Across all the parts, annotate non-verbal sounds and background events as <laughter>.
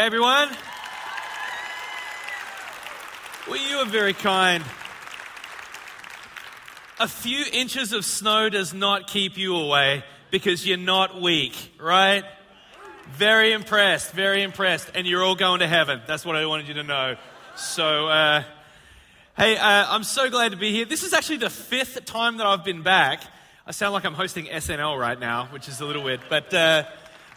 Everyone. Well, you are very kind. A few inches of snow does not keep you away because you're not weak, right? Very impressed, very impressed. And you're all going to heaven. That's what I wanted you to know. So, uh, hey, uh, I'm so glad to be here. This is actually the fifth time that I've been back. I sound like I'm hosting SNL right now, which is a little weird. But uh,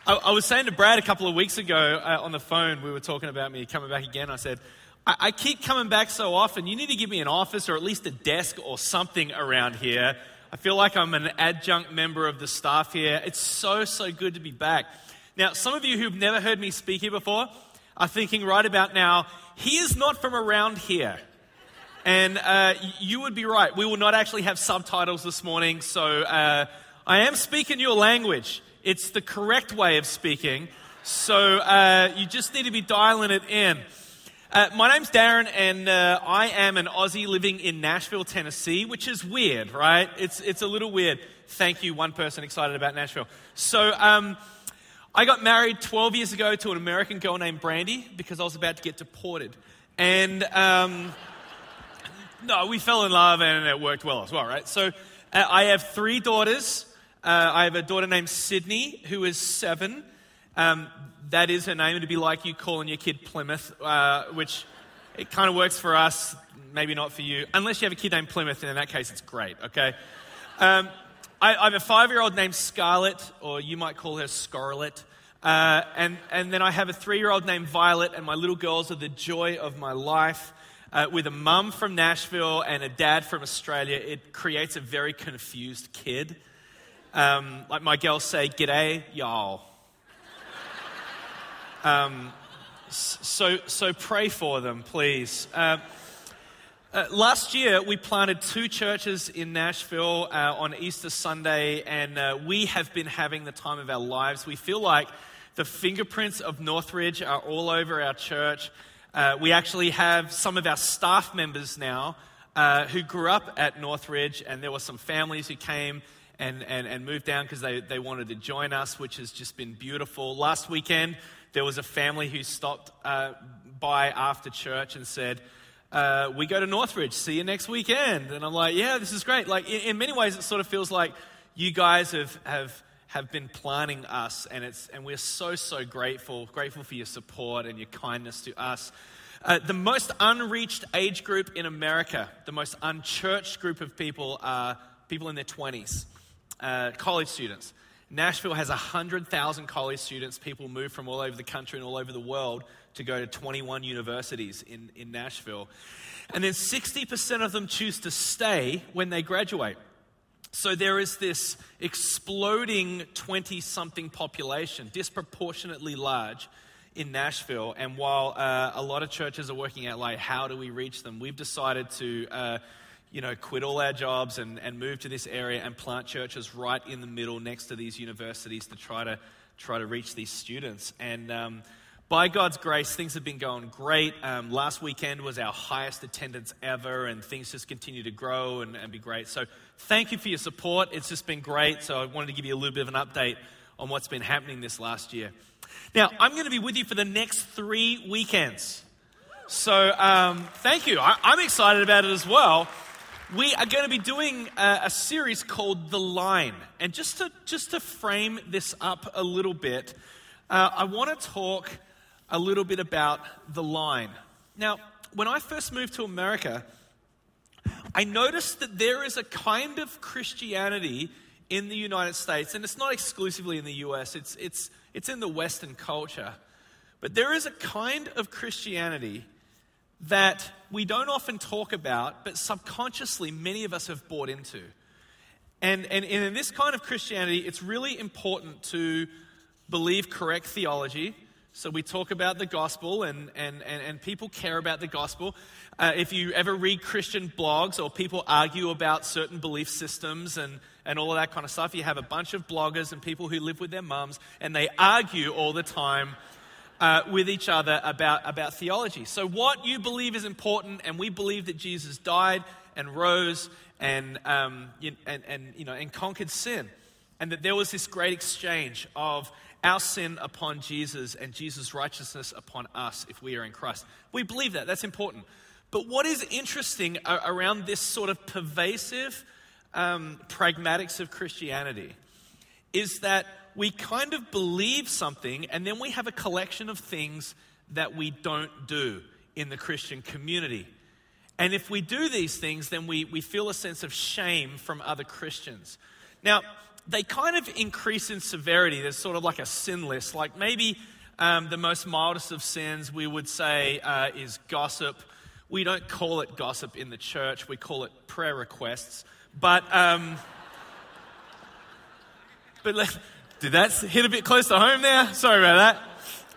I, I, was saying to Brad a couple of weeks ago uh, on the phone, we were talking about me coming back again. I said, I, I keep coming back so often. You need to give me an office or at least a desk or something around here. I feel like I'm an adjunct member of the staff here. It's so, so good to be back. Now, some of you who've never heard me speak here before are thinking right about now, he is not from around here. And uh, you would be right. We will not actually have subtitles this morning, so uh, I am speaking your language. It's the correct way of speaking, so uh, you just need to be dialing it in. Uh, my name's Darren, and uh, I am an Aussie living in Nashville, Tennessee, which is weird, right? It's, it's a little weird. Thank you, one person excited about Nashville. So, um, I got married 12 years ago to an American girl named Brandy because I was about to get deported. And. Um, <laughs> no, we fell in love and it worked well as well, right? So uh, I have three daughters. Uh, I have a daughter named Sydney who is seven. Um, that is her name. It'd be like you calling your kid Plymouth, uh, which it kind of works for us, maybe not for you. Unless you have a kid named Plymouth, and in that case, it's great, okay? Um, I, I, have a five year old named Scarlett, or you might call her Scarlet. Uh, and, and then I have a three year old named Violet, and my little girls are the joy of my life uh, with a mum from Nashville and a dad from Australia, it creates a very confused kid. Um, like my girls say, G'day, y'all. Um, so, so pray for them, please. Uh, uh, last year, we planted two churches in Nashville uh, on Easter Sunday, and uh, we have been having the time of our lives. We feel like the fingerprints of Northridge are all over our church. Uh, we actually have some of our staff members now uh, who grew up at Northridge, and there were some families who came and, and, and moved down because they, they wanted to join us, which has just been beautiful. Last weekend, there was a family who stopped uh, by after church and said, uh, we go to Northridge. See you next weekend. And I'm like, yeah, this is great. Like, in, in many ways, it sort of feels like you guys have, have have been planning us, and, it's, and we're so, so grateful, grateful for your support and your kindness to us. Uh, the most unreached age group in America, the most unchurched group of people are people in their 20s, uh, college students. Nashville has 100,000 college students. People move from all over the country and all over the world to go to 21 universities in, in Nashville. And then 60% of them choose to stay when they graduate. So there is this exploding 20 something population, disproportionately large in Nashville. And while uh, a lot of churches are working out, like, how do we reach them, we've decided to. Uh, you know, quit all our jobs and, and move to this area and plant churches right in the middle next to these universities to try to try to reach these students. And um, by God's grace, things have been going great. Um, last weekend was our highest attendance ever, and things just continue to grow and, and be great. So, thank you for your support. It's just been great. So, I wanted to give you a little bit of an update on what's been happening this last year. Now, I'm going to be with you for the next three weekends. So, um, thank you. I, am excited about it as well. We are going to be doing a, a series called The Line. And just to, just to frame this up a little bit, uh, I want to talk a little bit about the line. Now, when I first moved to America, I noticed that there is a kind of Christianity in the United States, and it's not exclusively in the US, it's, it's, it's in the Western culture. But there is a kind of Christianity that we don't often talk about, but subconsciously many of us have bought into. And, and, and in this kind of Christianity, it's really important to believe correct theology so we talk about the gospel, and, and, and, and people care about the gospel. Uh, if you ever read Christian blogs or people argue about certain belief systems and, and all of that kind of stuff, you have a bunch of bloggers and people who live with their mums, and they argue all the time uh, with each other about, about theology. So, what you believe is important, and we believe that Jesus died and rose and, um, and, and, you know, and conquered sin, and that there was this great exchange of our sin upon Jesus and Jesus' righteousness upon us if we are in Christ. We believe that. That's important. But what is interesting around this sort of pervasive um, pragmatics of Christianity is that we kind of believe something and then we have a collection of things that we don't do in the Christian community. And if we do these things, then we, we feel a sense of shame from other Christians. Now, they kind of increase in severity. There's sort of like a sin list. Like maybe um, the most mildest of sins we would say uh, is gossip. We don't call it gossip in the church, we call it prayer requests. But, um, but let, did that hit a bit close to home there? Sorry about that.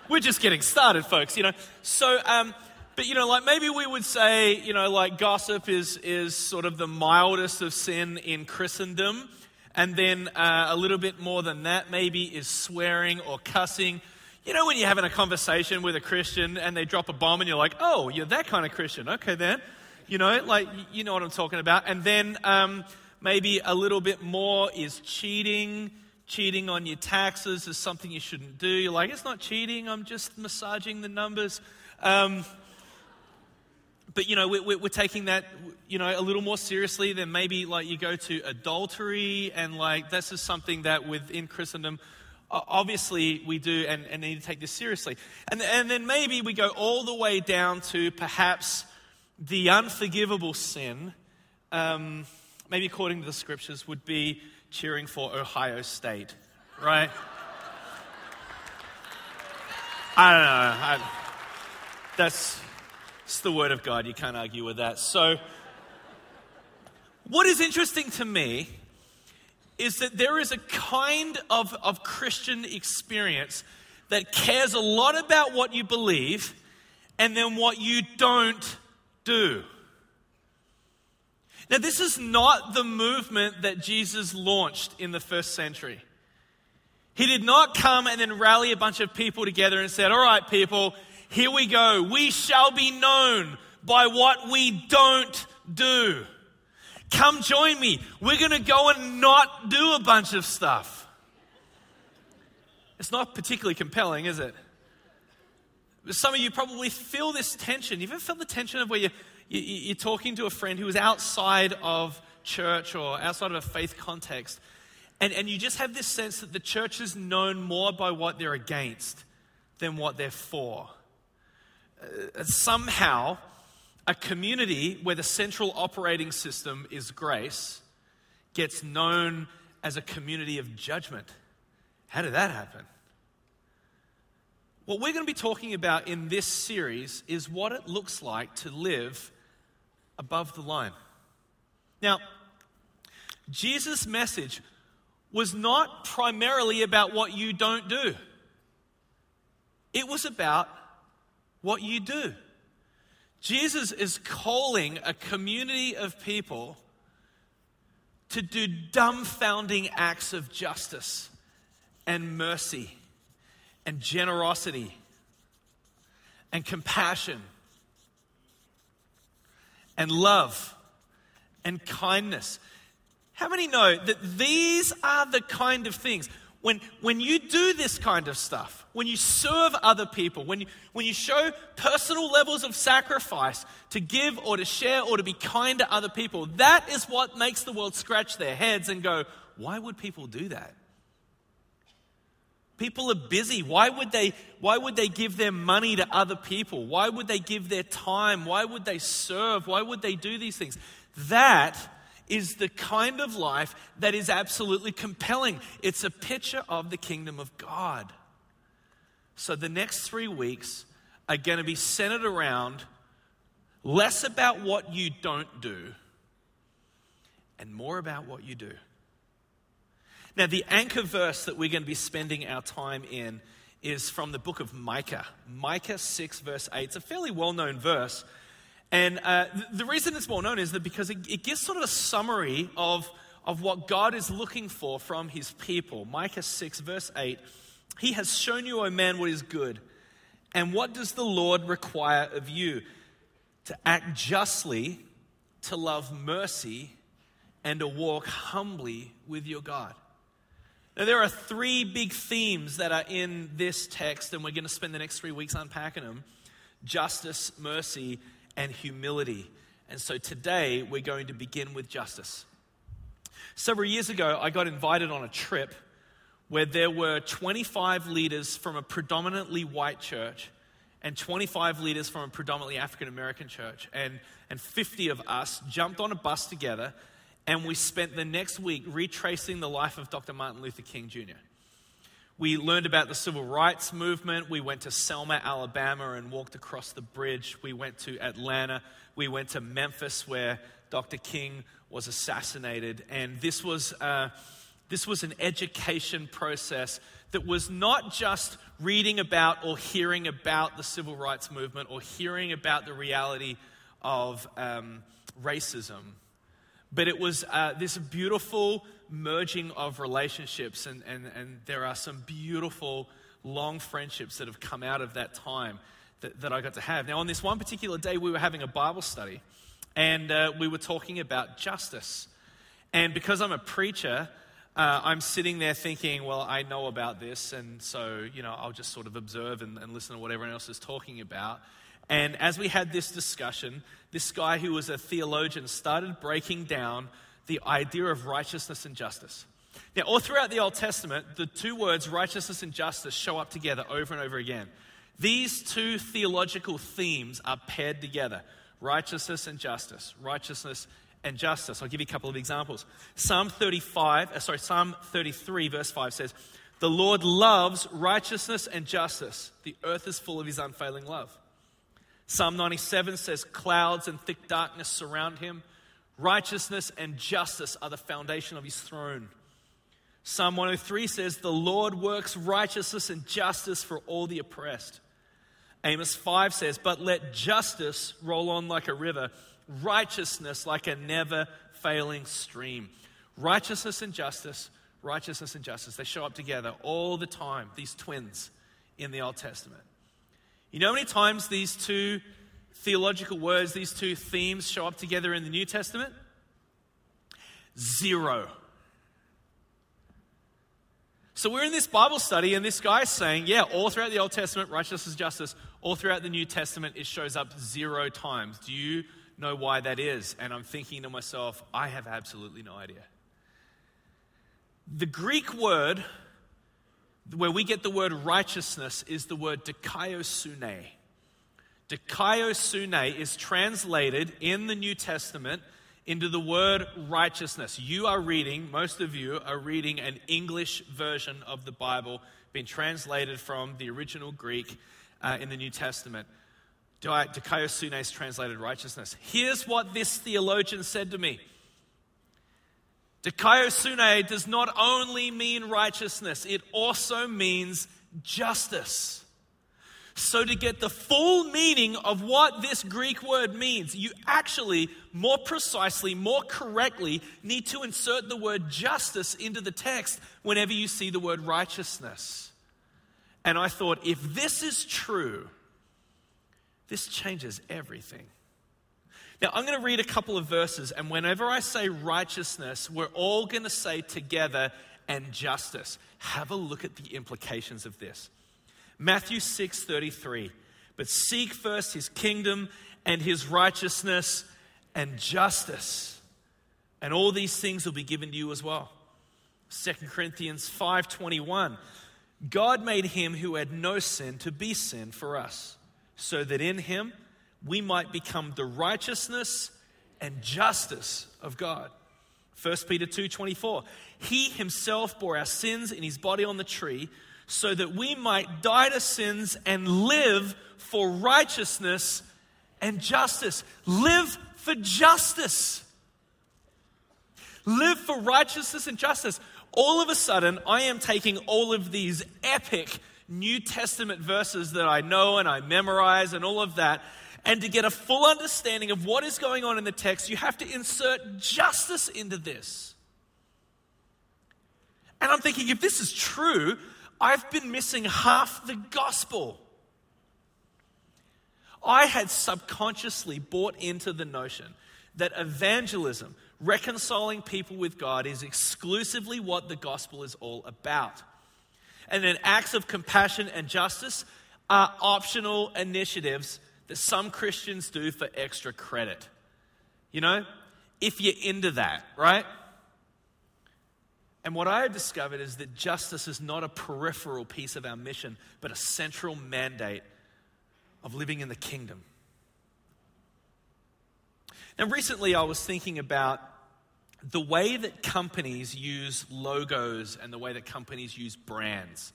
We're just getting started, folks, you know. So, um, but you know, like maybe we would say, you know, like gossip is, is sort of the mildest of sin in Christendom. And then uh, a little bit more than that, maybe, is swearing or cussing. You know, when you're having a conversation with a Christian and they drop a bomb and you're like, oh, you're that kind of Christian. Okay, then. You know, like, you know what I'm talking about. And then um, maybe a little bit more is cheating. Cheating on your taxes is something you shouldn't do. You're like, it's not cheating, I'm just massaging the numbers. Um, but you know, we're, we're, taking that, you know, a little more seriously than maybe like you go to adultery and like this is something that within Christendom, obviously we do and, and need to take this seriously. And, and then maybe we go all the way down to perhaps the unforgivable sin, um, maybe according to the scriptures, would be cheering for Ohio State, right? I don't know. I, that's it's the Word of God. You can't argue with that. So, what is interesting to me is that there is a kind of, of Christian experience that cares a lot about what you believe and then what you don't do. Now, this is not the movement that Jesus launched in the first century. He did not come and then rally a bunch of people together and said, All right, people, here we go. We shall be known by what we don't do. Come join me. We're going to go and not do a bunch of stuff. It's not particularly compelling, is it? Some of you probably feel this tension. You ever felt the tension of where you, you're talking to a friend who is outside of church or outside of a faith context, and, and you just have this sense that the church is known more by what they're against than what they're for? Uh, somehow a community where the central operating system is grace gets known as a community of judgment. How did that happen? What we're going to be talking about in this series is what it looks like to live above the line. Now, Jesus' message was not primarily about what you don't do, it was about what you do. Jesus is calling a community of people to do dumbfounding acts of justice and mercy and generosity and compassion and love and kindness. How many know that these are the kind of things? When, when you do this kind of stuff, when you serve other people, when you, when you show personal levels of sacrifice to give or to share or to be kind to other people, that is what makes the world scratch their heads and go, why would people do that? People are busy. Why would they why would they give their money to other people? Why would they give their time? Why would they serve? Why would they do these things? That is the kind of life that is absolutely compelling. It's a picture of the kingdom of God. So the next three weeks are going to be centered around less about what you don't do and more about what you do. Now, the anchor verse that we're going to be spending our time in is from the book of Micah. Micah 6, verse 8. It's a fairly well known verse. And uh, the reason it's well known is that because it, it gives sort of a summary of, of what God is looking for from his people. Micah 6, verse 8 He has shown you, O man, what is good. And what does the Lord require of you? To act justly, to love mercy, and to walk humbly with your God. Now, there are three big themes that are in this text, and we're going to spend the next three weeks unpacking them justice, mercy, and humility. And so today we're going to begin with justice. Several years ago, I got invited on a trip where there were 25 leaders from a predominantly white church and 25 leaders from a predominantly African American church. And, and 50 of us jumped on a bus together and we spent the next week retracing the life of Dr. Martin Luther King Jr. We learned about the civil rights movement. We went to Selma, Alabama, and walked across the bridge. We went to Atlanta. We went to Memphis, where Dr. King was assassinated. And this was, uh, this was an education process that was not just reading about or hearing about the civil rights movement or hearing about the reality of um, racism but it was uh, this beautiful merging of relationships, and, and, and there are some beautiful long friendships that have come out of that time that, that I got to have. Now, on this one particular day, we were having a Bible study, and uh, we were talking about justice. And because I'm a preacher, uh, I'm sitting there thinking, well, I know about this, and so, you know, I'll just sort of observe and, and listen to what everyone else is talking about. And as we had this discussion, this guy who was a theologian started breaking down the idea of righteousness and justice. Now, all throughout the Old Testament, the two words righteousness and justice show up together over and over again. These two theological themes are paired together righteousness and justice. Righteousness and justice. I'll give you a couple of examples. Psalm 35, uh, sorry, Psalm 33, verse 5 says, The Lord loves righteousness and justice. The earth is full of his unfailing love. Psalm 97 says, Clouds and thick darkness surround him. Righteousness and justice are the foundation of his throne. Psalm 103 says, The Lord works righteousness and justice for all the oppressed. Amos 5 says, But let justice roll on like a river, righteousness like a never failing stream. Righteousness and justice, righteousness and justice, they show up together all the time, these twins in the Old Testament. You know how many times these two theological words, these two themes show up together in the New Testament? Zero. So we're in this Bible study, and this guy's saying, yeah, all throughout the Old Testament, righteousness is justice. All throughout the New Testament, it shows up zero times. Do you know why that is? And I'm thinking to myself, I have absolutely no idea. The Greek word where we get the word righteousness is the word dikaiosune. Dikaiosune is translated in the New Testament into the word righteousness. You are reading, most of you are reading an English version of the Bible, being translated from the original Greek uh, in the New Testament. Dikaiosune is translated righteousness. Here's what this theologian said to me. Dikaiosune does not only mean righteousness, it also means justice. So, to get the full meaning of what this Greek word means, you actually, more precisely, more correctly, need to insert the word justice into the text whenever you see the word righteousness. And I thought, if this is true, this changes everything. Now, I'm going to read a couple of verses, and whenever I say righteousness, we're all going to say together and justice. Have a look at the implications of this. Matthew 6 33. But seek first his kingdom and his righteousness and justice, and all these things will be given to you as well. 2 Corinthians 5:21 God made him who had no sin to be sin for us so that in him we might become the righteousness and justice of God. 1 Peter 2:24 He himself bore our sins in his body on the tree so that we might die to sins and live for righteousness and justice. Live for justice. Live for righteousness and justice. All of a sudden, I am taking all of these epic New Testament verses that I know and I memorize and all of that, and to get a full understanding of what is going on in the text, you have to insert justice into this. And I'm thinking, if this is true, I've been missing half the gospel. I had subconsciously bought into the notion that evangelism, Reconciling people with God is exclusively what the gospel is all about. And then acts of compassion and justice are optional initiatives that some Christians do for extra credit. You know, if you're into that, right? And what I have discovered is that justice is not a peripheral piece of our mission, but a central mandate of living in the kingdom. Now, recently I was thinking about the way that companies use logos and the way that companies use brands.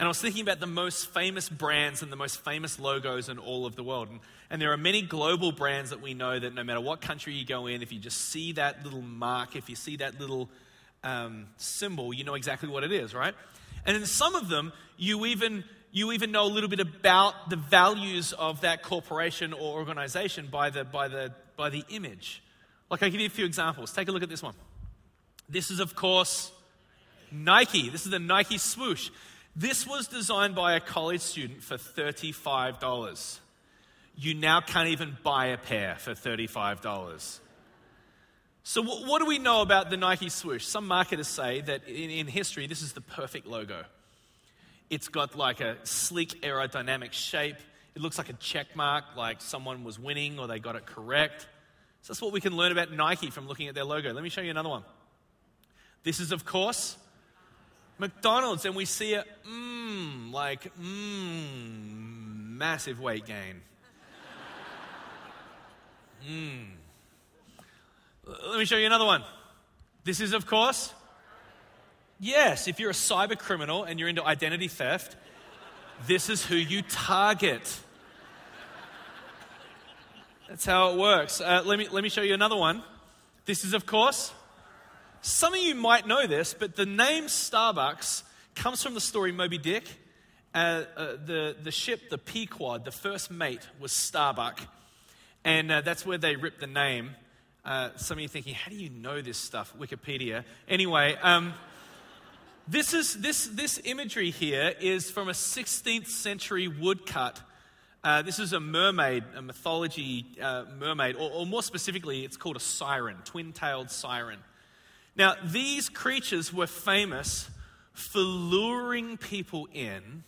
And I was thinking about the most famous brands and the most famous logos in all of the world. And, and, there are many global brands that we know that no matter what country you go in, if you just see that little mark, if you see that little um, symbol, you know exactly what it is, right? And in some of them, you even you even know a little bit about the values of that corporation or organization by the, by the, by the image. Like, I'll give you a few examples. Take a look at this one. This is, of course, Nike. This is the Nike swoosh. This was designed by a college student for $35. You now can't even buy a pair for $35. So, what do we know about the Nike swoosh? Some marketers say that in, history, this is the perfect logo. It's got like a sleek aerodynamic shape. It looks like a check mark, like someone was winning or they got it correct. So that's what we can learn about Nike from looking at their logo. Let me show you another one. This is, of course, McDonald's, and we see a mmm, like mmm, massive weight gain. <laughs> Mmm. Let me show you another one. This is, of course, Yes, if you're a cyber criminal and you're into identity theft, this is who you target. That's how it works. Uh, let, me, let me show you another one. This is, of course, some of you might know this, but the name Starbucks comes from the story Moby Dick. Uh, uh, the, the ship, the Pequod, the first mate was Starbuck. And uh, that's where they ripped the name. Uh, some of you thinking, how do you know this stuff? Wikipedia. Anyway, um, this, is, this, this imagery here is from a 16th century woodcut. Uh, this is a mermaid, a mythology uh, mermaid, or, or more specifically, it's called a siren, twin tailed siren. Now, these creatures were famous for luring people in,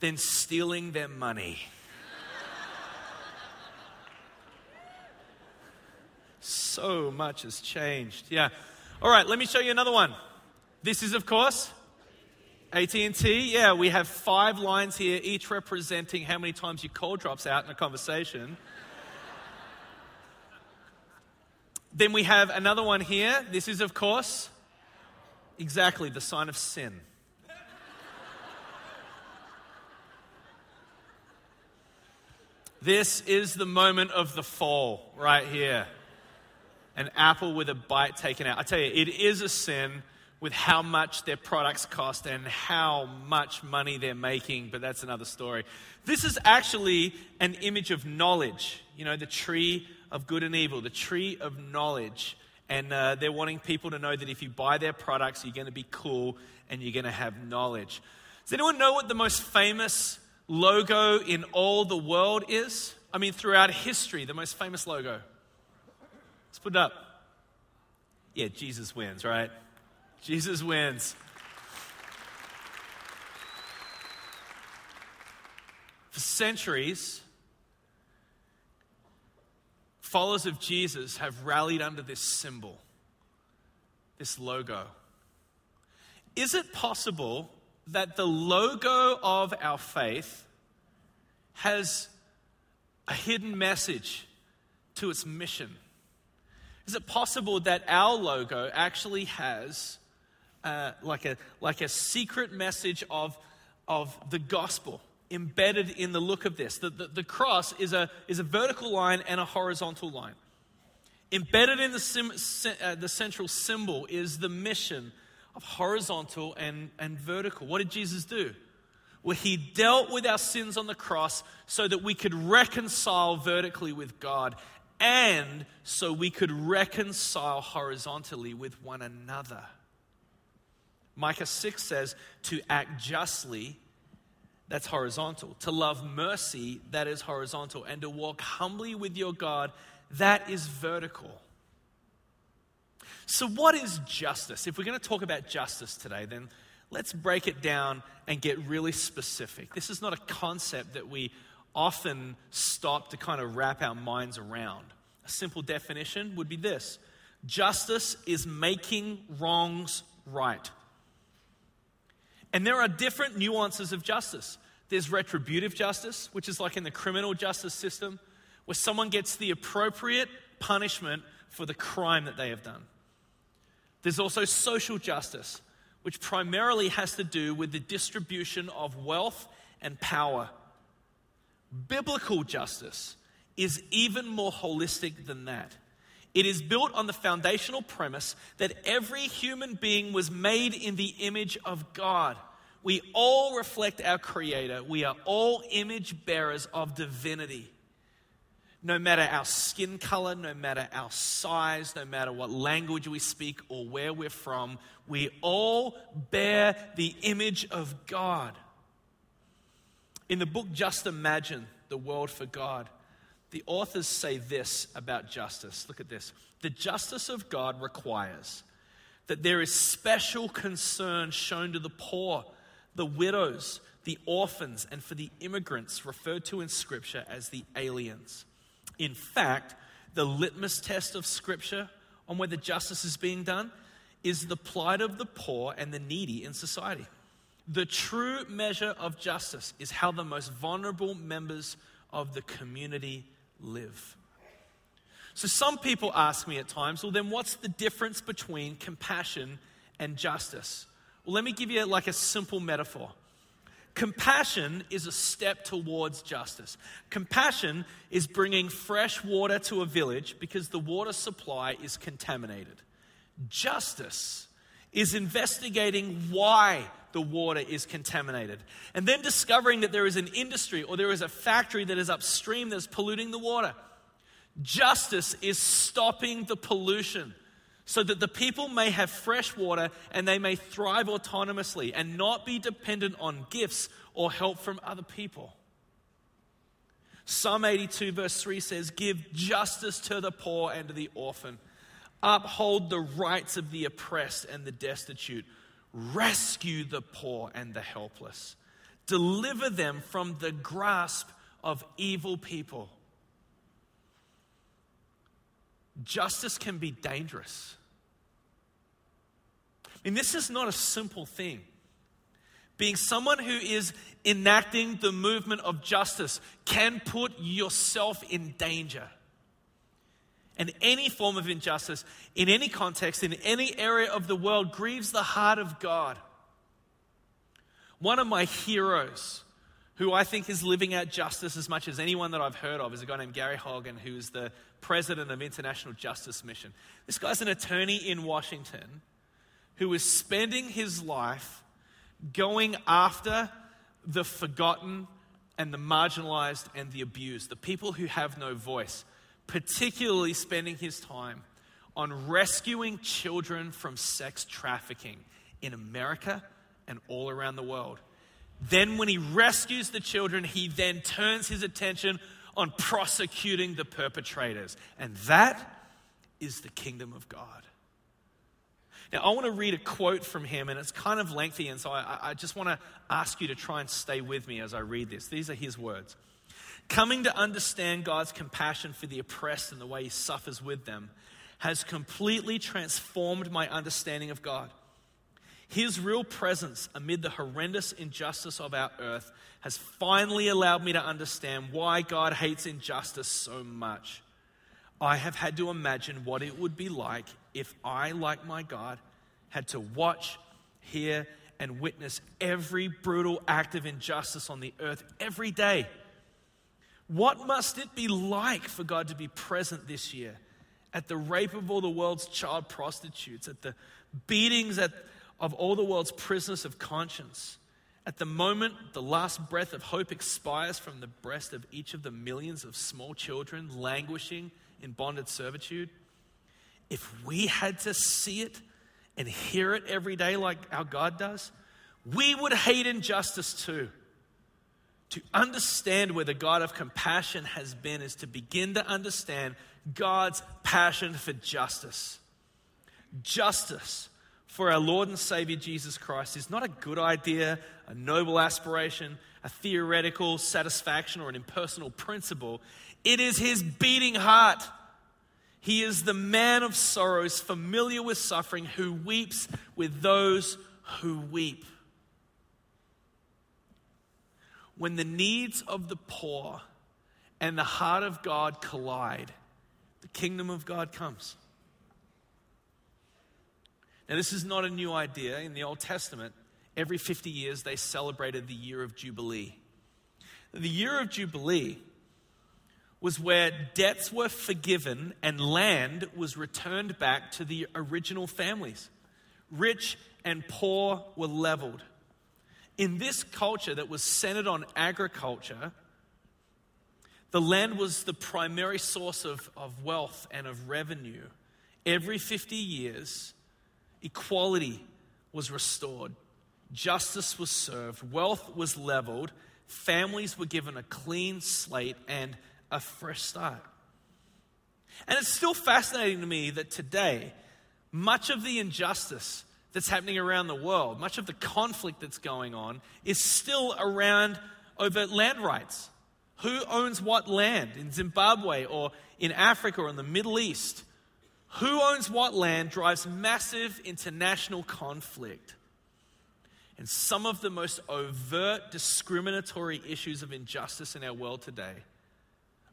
then stealing their money. so much has changed. Yeah. All right, let me show you another one. This is, of course, AT&T. Yeah, we have five lines here, each representing how many times your call drops out in a conversation. Then we have another one here. This is, of course, exactly the sign of sin. This is the moment of the fall right here. An apple with a bite taken out. I tell you, it is a sin with how much their products cost and how much money they're making, but that's another story. This is actually an image of knowledge, you know, the tree of good and evil, the tree of knowledge. And uh, they're wanting people to know that if you buy their products, you're going to be cool and you're going to have knowledge. Does anyone know what the most famous logo in all the world is? I mean, throughout history, the most famous logo. Let's put it up. Yeah, Jesus wins, right? Jesus wins. For centuries, followers of Jesus have rallied under this symbol, this logo. Is it possible that the logo of our faith has a hidden message to its mission? Is it possible that our logo actually has like, a, like a secret message of, of the gospel embedded in the look of this. The, the, the cross is a, is a vertical line and a horizontal line. Embedded in the, sim, uh, the central symbol is the mission of horizontal and, and vertical. What did Jesus do? Well, he dealt with our sins on the cross so that we could reconcile vertically with God and so we could reconcile horizontally with one another. Micah 6 says to act justly, that's horizontal. To love mercy, that is horizontal. And to walk humbly with your God, that is vertical. So, what is justice? If we're going to talk about justice today, then let's break it down and get really specific. This is not a concept that we often stop to kind of wrap our minds around. A simple definition would be this justice is making wrongs right. And there are different nuances of justice. There's retributive justice, which is like in the criminal justice system, where someone gets the appropriate punishment for the crime that they have done. There's also social justice, which primarily has to do with the distribution of wealth and power. Biblical justice is even more holistic than that. It is built on the foundational premise that every human being was made in the image of God. We all reflect our Creator. We are all image bearers of divinity. No matter our skin color, no matter our size, no matter what language we speak or where we're from, we all bear the image of God. In the book Just Imagine the World for God, the authors say this about justice. Look at this. The justice of God requires that there is special concern shown to the poor, the widows, the orphans, and for the immigrants referred to in Scripture as the aliens. In fact, the litmus test of Scripture on whether justice is being done is the plight of the poor and the needy in society. The true measure of justice is how the most vulnerable members of the community live. So, some people ask me at times, well, then what's the difference between compassion and justice? Well, let me give you like a simple metaphor. Compassion is a step towards justice. Compassion is bringing fresh water to a village because the water supply is contaminated. Justice is investigating why the water is contaminated. And then discovering that there is an industry or there is a factory that is upstream that's polluting the water. Justice is stopping the pollution so that the people may have fresh water and they may thrive autonomously and not be dependent on gifts or help from other people. Psalm 82, verse 3 says, Give justice to the poor and to the orphan, uphold the rights of the oppressed and the destitute rescue the poor and the helpless, deliver them from the grasp of evil people. Justice can be dangerous. I mean, this is not a simple thing. Being someone who is enacting the movement of justice can put yourself in danger. And any form of injustice, in any context, in any area of the world, grieves the heart of God. One of my heroes, who I think is living out justice as much as anyone that I've heard of, is a guy named Gary Haugen, who is the president of International Justice Mission. This guy's an attorney in Washington who is spending his life going after the forgotten and the marginalized and the abused, the people who have no voice particularly spending his time on rescuing children from sex trafficking in America and all around the world. Then, when he rescues the children, he then turns his attention on prosecuting the perpetrators. And that is the kingdom of God. Now, I want to read a quote from him, and it's kind of lengthy, and so I, I just want to ask you to try and stay with me as I read this. These are his words. Coming to understand God's compassion for the oppressed and the way He suffers with them has completely transformed my understanding of God. His real presence amid the horrendous injustice of our earth has finally allowed me to understand why God hates injustice so much. I have had to imagine what it would be like if I, like my God, had to watch, hear, and witness every brutal act of injustice on the earth every day. What must it be like for God to be present this year at the rape of all the world's child prostitutes, at the beatings at, of all the world's prisoners of conscience? At the moment the last breath of hope expires from the breast of each of the millions of small children languishing in bonded servitude, if we had to see it and hear it every day like our God does, we would hate injustice too. To understand where the God of compassion has been is to begin to understand God's passion for justice. Justice for our Lord and Savior Jesus Christ is not a good idea, a noble aspiration, a theoretical satisfaction, or an impersonal principle. It is His beating heart. He is the man of sorrows, familiar with suffering, who weeps with those who weep. When the needs of the poor and the heart of God collide, the kingdom of God comes. Now, this is not a new idea. In the Old Testament, every 50 years they celebrated the year of Jubilee. The year of Jubilee was where debts were forgiven and land was returned back to the original families. Rich and poor were leveled in this culture that was centered on agriculture, the land was the primary source of, of wealth and of revenue. Every 50 years, equality was restored, justice was served, wealth was leveled, families were given a clean slate and a fresh start. And it's still fascinating to me that today, much of the injustice that's happening around the world, much of the conflict that's going on, is still around over land rights. Who owns what land in Zimbabwe or in Africa or in the Middle East? Who owns what land drives massive international conflict. And some of the most overt discriminatory issues of injustice in our world today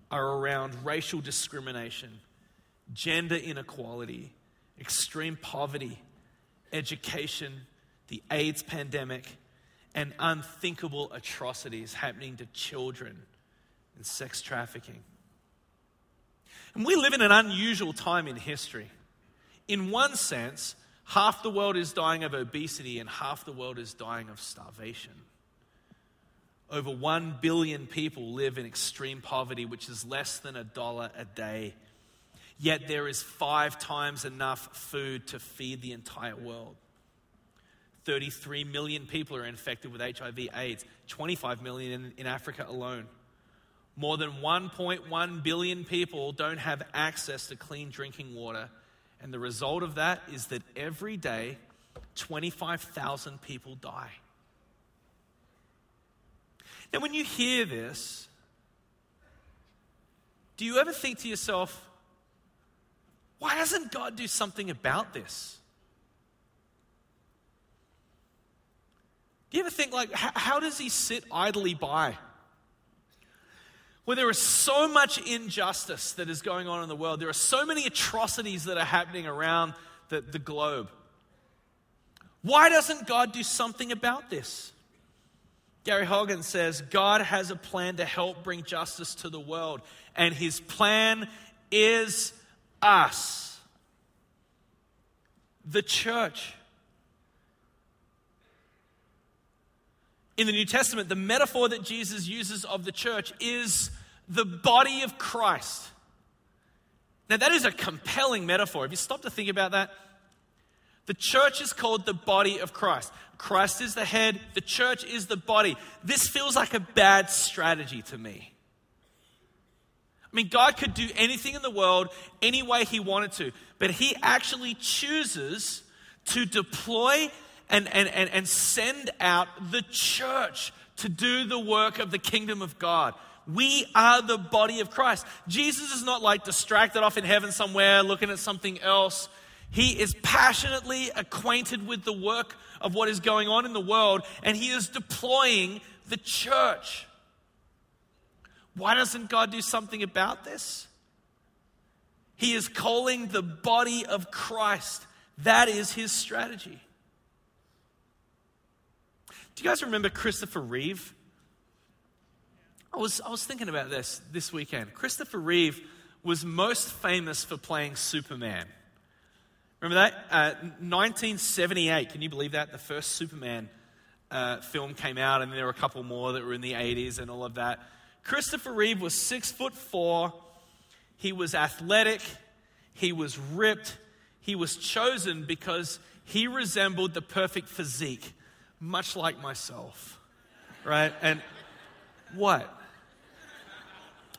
are around racial discrimination, gender inequality, extreme poverty, education, the AIDS pandemic, and unthinkable atrocities happening to children and sex trafficking. And we live in an unusual time in history. In one sense, half the world is dying of obesity and half the world is dying of starvation. Over 1 billion people live in extreme poverty, which is less than a dollar a day yet there is five times enough food to feed the entire world. 33 million people are infected with HIV AIDS, 25 million in, in Africa alone. More than 1.1 billion people don't have access to clean drinking water. And the result of that is that every day, 25,000 people die. Now, when you hear this, do you ever think to yourself, why doesn't God do something about this? Do you ever think, like, how, how does he sit idly by? Where there is so much injustice that is going on in the world, there are so many atrocities that are happening around the, the globe. Why doesn't God do something about this? Gary Haugen says God has a plan to help bring justice to the world, and his plan is us, the church. In the New Testament, the metaphor that Jesus uses of the church is the body of Christ. Now, that is a compelling metaphor. If you stop to think about that, the church is called the body of Christ. Christ is the head, the church is the body. This feels like a bad strategy to me. I mean, God could do anything in the world any way He wanted to, but He actually chooses to deploy and, and, and, and send out the church to do the work of the kingdom of God. We are the body of Christ. Jesus is not like distracted off in heaven somewhere looking at something else. He is passionately acquainted with the work of what is going on in the world, and he is deploying the church. Why doesn't God do something about this? He is calling the body of Christ. That is his strategy. Do you guys remember Christopher Reeve? I was, I was thinking about this this weekend. Christopher Reeve was most famous for playing Superman. Remember that? Uh, 1978, can you believe that? The first Superman uh, film came out, and there were a couple more that were in the 80s and all of that. Christopher Reeve was six foot four. He was athletic. He was ripped. He was chosen because he resembled the perfect physique, much like myself. Right? And What?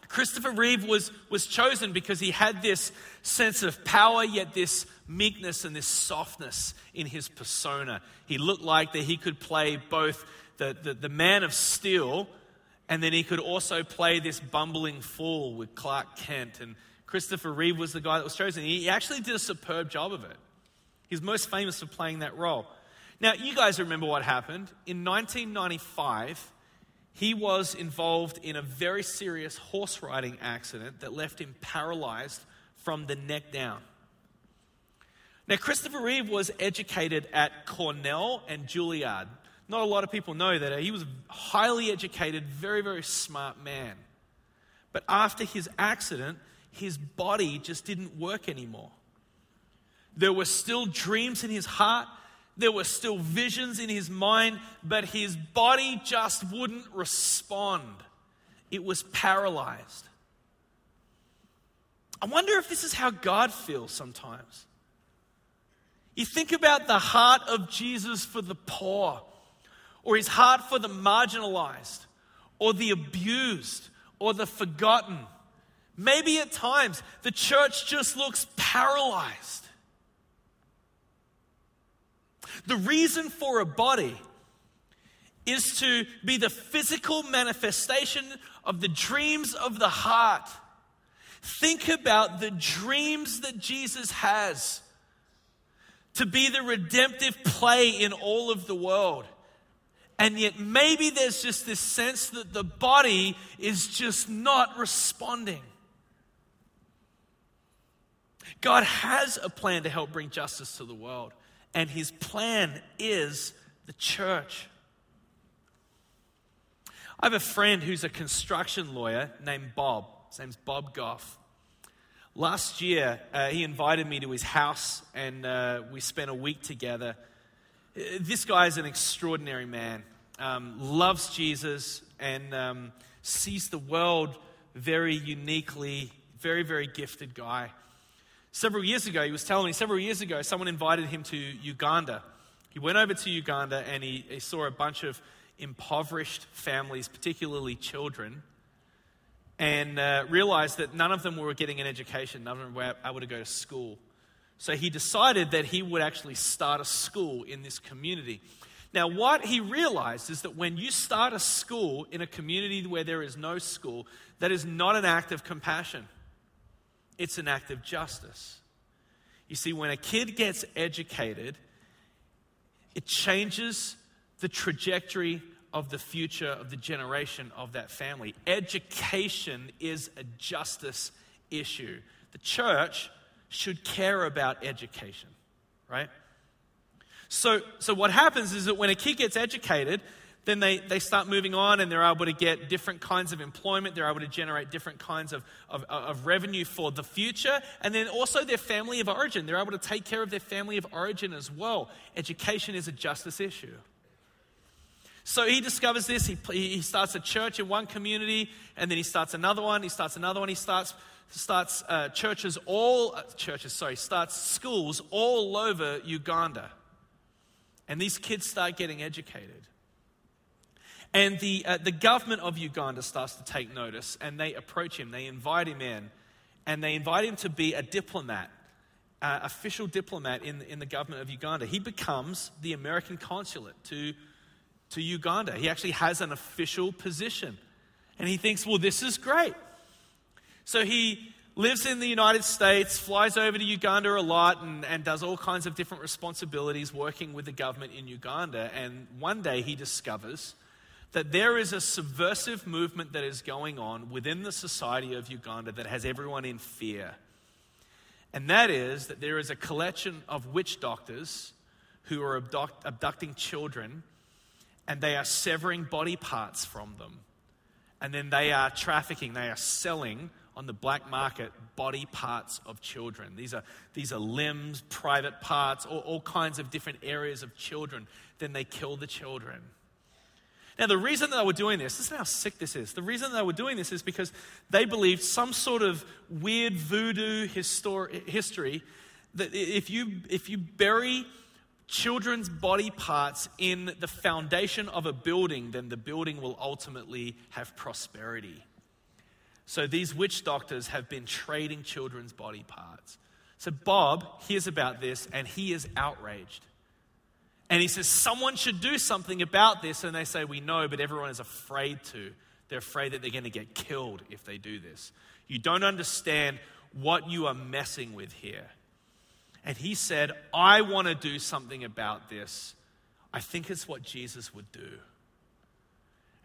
Christopher Reeve was, was chosen because he had this sense of power, yet this meekness and this softness in his persona. He looked like that he could play both the, the, the man of steel and then he could also play this bumbling fool with Clark Kent. And Christopher Reeve was the guy that was chosen. He actually did a superb job of it. He's most famous for playing that role. Now, you guys remember what happened. In 1995, he was involved in a very serious horse riding accident that left him paralyzed from the neck down. Now, Christopher Reeve was educated at Cornell and Juilliard. Not a lot of people know that. Eh? He was a highly educated, very, very smart man. But after his accident, his body just didn't work anymore. There were still dreams in his heart, there were still visions in his mind, but his body just wouldn't respond. It was paralyzed. I wonder if this is how God feels sometimes. You think about the heart of Jesus for the poor, or his heart for the marginalized, or the abused, or the forgotten. Maybe at times the church just looks paralyzed. The reason for a body is to be the physical manifestation of the dreams of the heart. Think about the dreams that Jesus has to be the redemptive play in all of the world. And yet, maybe there's just this sense that the body is just not responding. God has a plan to help bring justice to the world and his plan is the church. I have a friend who's a construction lawyer named Bob. His name's Bob Goff. Last year, uh, he invited me to his house and uh, we spent a week together. This guy is an extraordinary man, um, loves Jesus, and um, sees the world very uniquely, very, very gifted guy. Several years ago, he was telling me, several years ago, someone invited him to Uganda. He went over to Uganda and he, he saw a bunch of impoverished families, particularly children, and uh, realized that none of them were getting an education, none of them were able to go to school. So he decided that he would actually start a school in this community. Now, what he realized is that when you start a school in a community where there is no school, that is not an act of compassion it's an act of justice. You see, when a kid gets educated, it changes the trajectory of the future of the generation of that family. Education is a justice issue. The church should care about education, right? So, so what happens is that when a kid gets educated, then they, they start moving on and they're able to get different kinds of employment. They're able to generate different kinds of, of, of, revenue for the future. And then also their family of origin. They're able to take care of their family of origin as well. Education is a justice issue. So he discovers this. He, he starts a church in one community and then he starts another one. He starts another one. He starts, starts uh, churches all, uh, churches, sorry, starts schools all over Uganda. And these kids start getting educated. And the, uh, the government of Uganda starts to take notice and they approach him, they invite him in, and they invite him to be a diplomat, uh, official diplomat in, in the government of Uganda. He becomes the American consulate to, to Uganda. He actually has an official position. And he thinks, well, this is great. So he lives in the United States, flies over to Uganda a lot, and, and does all kinds of different responsibilities working with the government in Uganda. And one day he discovers that there is a subversive movement that is going on within the society of Uganda that has everyone in fear. And that is that there is a collection of witch doctors who are abduct- abducting children and they are severing body parts from them. And then they are trafficking, they are selling on the black market body parts of children. These are, these are limbs, private parts, all, all kinds of different areas of children. Then they kill the children. Now, the reason that they were doing this, is how sick this is. The reason they were doing this is because they believed some sort of weird voodoo histor- history that if you, if you bury children's body parts in the foundation of a building, then the building will ultimately have prosperity. So these witch doctors have been trading children's body parts. So Bob hears about this and he is outraged. And he says, Someone should do something about this. And they say, We know, but everyone is afraid to. They're afraid that they're going to get killed if they do this. You don't understand what you are messing with here. And he said, I want to do something about this. I think it's what Jesus would do.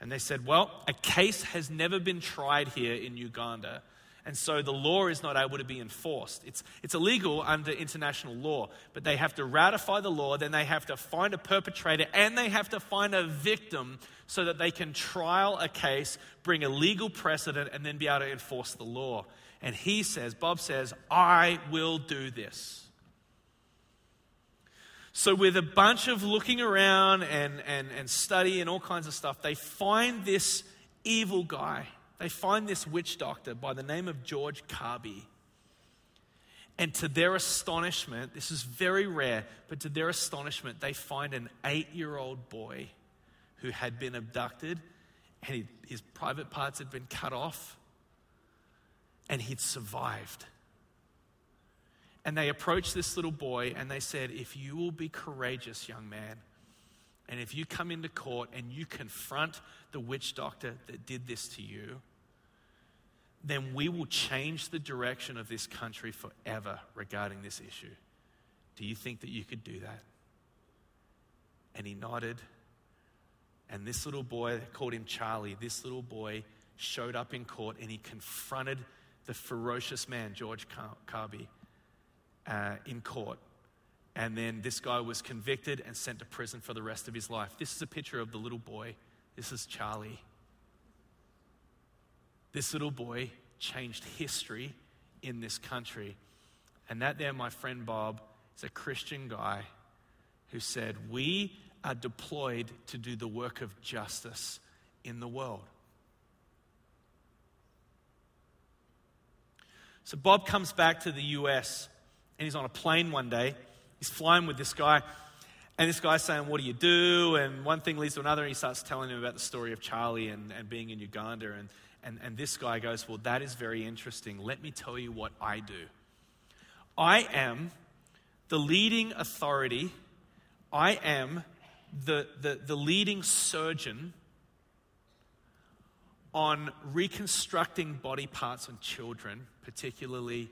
And they said, Well, a case has never been tried here in Uganda. And so the law is not able to be enforced. It's, it's illegal under international law, but they have to ratify the law, then they have to find a perpetrator, and they have to find a victim so that they can trial a case, bring a legal precedent, and then be able to enforce the law. And he says, Bob says, I will do this. So, with a bunch of looking around and, and, and study and all kinds of stuff, they find this evil guy. They find this witch doctor by the name of George Carby. And to their astonishment, this is very rare, but to their astonishment, they find an eight year old boy who had been abducted and his private parts had been cut off and he'd survived. And they approached this little boy and they said, If you will be courageous, young man, and if you come into court and you confront the witch doctor that did this to you, then we will change the direction of this country forever regarding this issue. Do you think that you could do that? And he nodded. And this little boy, called him Charlie, this little boy showed up in court and he confronted the ferocious man, George Carby uh, in court. And then this guy was convicted and sent to prison for the rest of his life. This is a picture of the little boy. This is Charlie. This little boy changed history in this country. And that, there, my friend Bob, is a Christian guy who said, We are deployed to do the work of justice in the world. So Bob comes back to the US and he's on a plane one day. He's flying with this guy. And this guy's saying, What do you do? And one thing leads to another. And he starts telling him about the story of Charlie and, and being in Uganda. And, and, and this guy goes, Well, that is very interesting. Let me tell you what I do. I am the leading authority, I am the, the, the leading surgeon on reconstructing body parts on children, particularly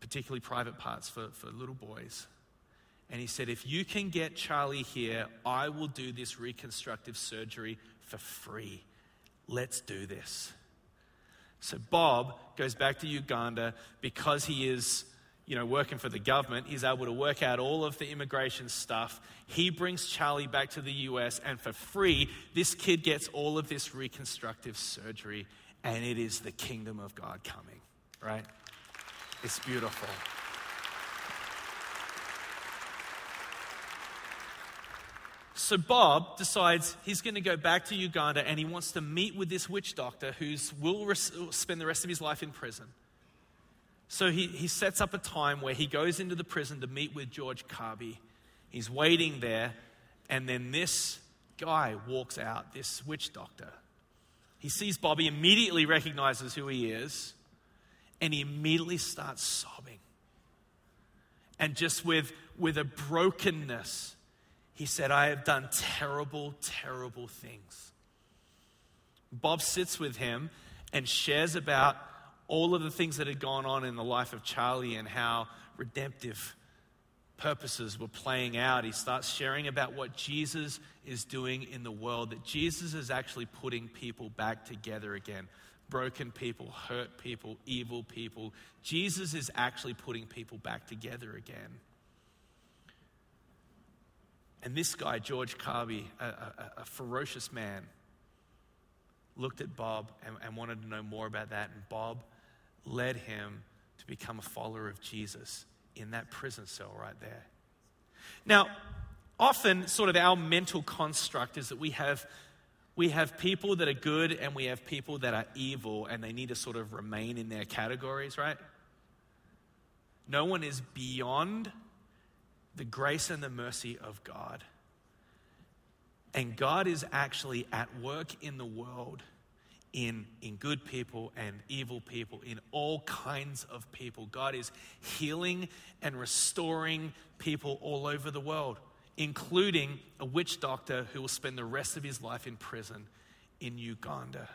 particularly private parts for, for little boys. And he said, If you can get Charlie here, I will do this reconstructive surgery for free. Let's do this. So Bob goes back to Uganda because he is, you know, working for the government. He's able to work out all of the immigration stuff. He brings Charlie back to the US, and for free, this kid gets all of this reconstructive surgery, and it is the kingdom of God coming, right? It's beautiful. So Bob decides he's going to go back to Uganda and he wants to meet with this witch doctor who will res- spend the rest of his life in prison. So he, he sets up a time where he goes into the prison to meet with George Carby. He's waiting there, and then this guy walks out, this witch doctor. He sees Bobby, immediately recognizes who he is, and he immediately starts sobbing. And just with, with a brokenness, he said, I have done terrible, terrible things. Bob sits with him and shares about all of the things that had gone on in the life of Charlie and how redemptive purposes were playing out. He starts sharing about what Jesus is doing in the world, that Jesus is actually putting people back together again broken people, hurt people, evil people. Jesus is actually putting people back together again. And this guy, George Carby, a, a, a ferocious man, looked at Bob and, and wanted to know more about that. And Bob led him to become a follower of Jesus in that prison cell right there. Now, often, sort of our mental construct is that we have we have people that are good and we have people that are evil and they need to sort of remain in their categories, right? No one is beyond the grace and the mercy of God. And God is actually at work in the world, in, in good people and evil people, in all kinds of people. God is healing and restoring people all over the world, including a witch doctor who will spend the rest of his life in prison in Uganda.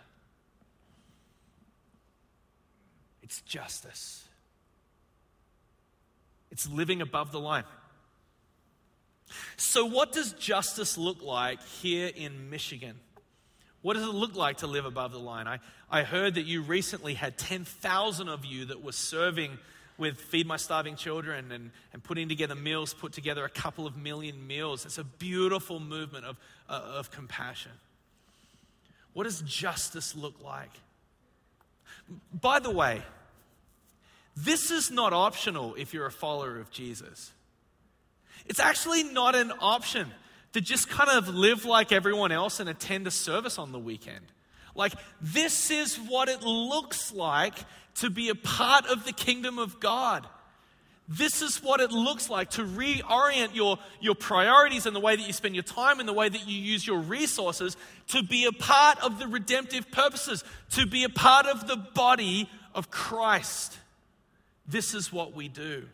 It's justice, it's living above the line. So, what does justice look like here in Michigan? What does it look like to live above the line? I, I heard that you recently had 10,000 of you that were serving with Feed My Starving Children and, and putting together meals, put together a couple of million meals. It's a beautiful movement of, uh, of compassion. What does justice look like? By the way, this is not optional if you're a follower of Jesus. It's actually not an option to just kind of live like everyone else and attend a service on the weekend. Like, this is what it looks like to be a part of the kingdom of God. This is what it looks like to reorient your, your priorities and the way that you spend your time and the way that you use your resources to be a part of the redemptive purposes, to be a part of the body of Christ. This is what we do.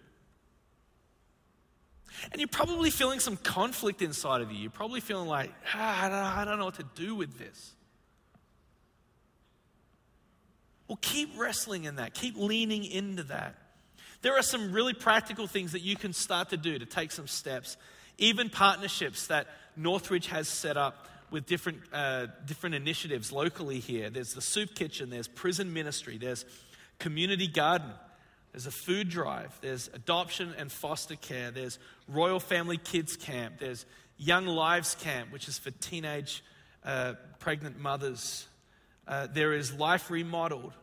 And you're probably feeling some conflict inside of you. You're probably feeling like, ah, I, don't, I don't know what to do with this. Well, keep wrestling in that, keep leaning into that. There are some really practical things that you can start to do to take some steps, even partnerships that Northridge has set up with different, uh, different initiatives locally here. There's the soup kitchen, there's prison ministry, there's community garden. There's a food drive. There's adoption and foster care. There's Royal Family Kids Camp. There's Young Lives Camp, which is for teenage uh, pregnant mothers. Uh, there is Life Remodeled.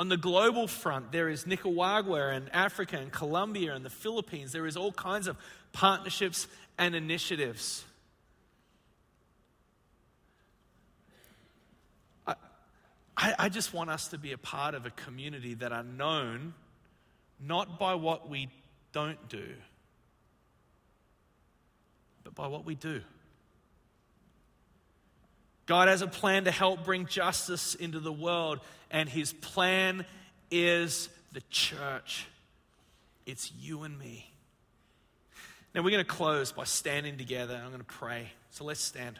On the global front, there is Nicaragua and Africa and Colombia and the Philippines. There is all kinds of partnerships and initiatives. I, I, I just want us to be a part of a community that are known not by what we don't do, but by what we do. God has a plan to help bring justice into the world, and his plan is the church. It's you and me. Now, we're going to close by standing together. I'm going to pray. So let's stand.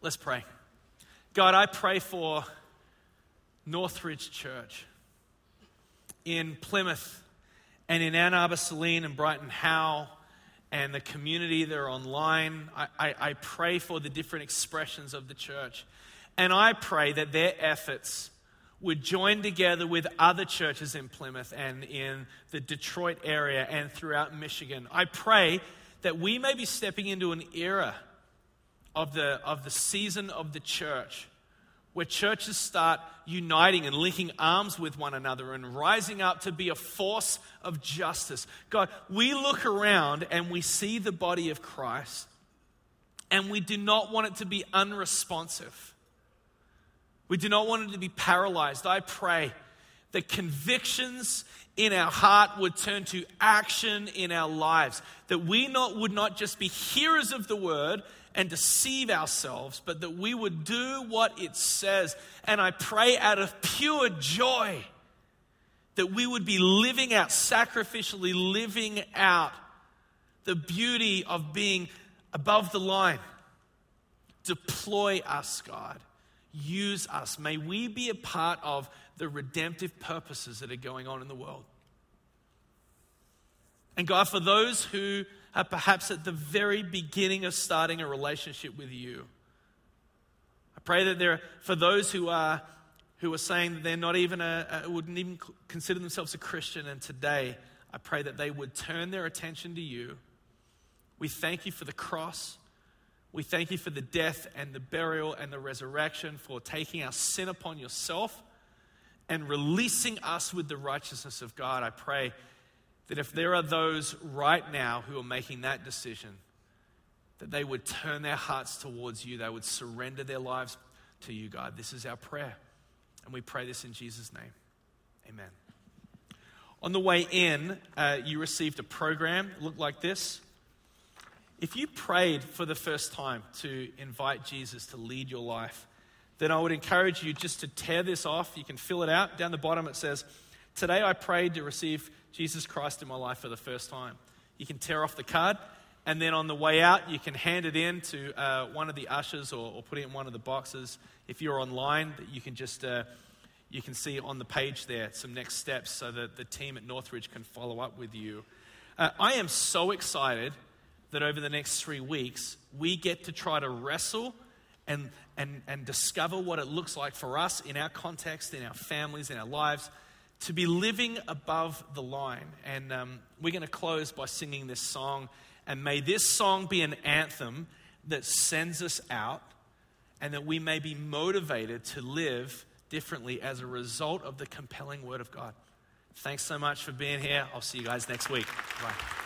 Let's pray. God, I pray for Northridge Church in Plymouth and in Ann Arbor, Saline, and Brighton Howe, and the community that are online. I, I, I pray for the different expressions of the church. And I pray that their efforts would join together with other churches in Plymouth and in the Detroit area and throughout Michigan. I pray that we may be stepping into an era of the, of the season of the church, where churches start uniting and linking arms with one another and rising up to be a force of justice. God, we look around and we see the body of Christ, and we do not want it to be unresponsive. We do not want it to be paralyzed. I pray that convictions in our heart would turn to action in our lives, that we not, would not just be hearers of the word and deceive ourselves, but that we would do what it says. And I pray out of pure joy that we would be living out, sacrificially living out the beauty of being above the line. Deploy us, God. Use us. May we be a part of the redemptive purposes that are going on in the world. And God, for those who are perhaps at the very beginning of starting a relationship with you. I pray that there, for those who are who are saying that they're not even a, a, wouldn't even consider themselves a Christian, and today I pray that they would turn their attention to you. We thank you for the cross. We thank you for the death and the burial and the resurrection, for taking our sin upon yourself and releasing us with the righteousness of God. I pray that if there are those right now who are making that decision, that they would turn their hearts towards you, they would surrender their lives to you, God. This is our prayer. And we pray this in Jesus' name. Amen. On the way in, uh, you received a program. It looked like this. If you prayed for the first time to invite Jesus to lead your life, then I would encourage you just to tear this off. You can fill it out. Down the bottom, it says, Today I prayed to receive Jesus Christ in my life for the first time. You can tear off the card, and then on the way out, you can hand it in to uh, one of the ushers or, or, put it in one of the boxes. If you're online, you can just. Uh, you can see on the page there some next steps so that the team at Northridge can follow up with you. Uh, I am so excited that over the next three weeks, we get to try to wrestle and, and, and discover what it looks like for us in our context, in our families, in our lives, to be living above the line. And um, we're going to close by singing this song. And may this song be an anthem that sends us out and that we may be motivated to live differently as a result of the compelling Word of God. Thanks so much for being here. I'll see you guys next week. Bye.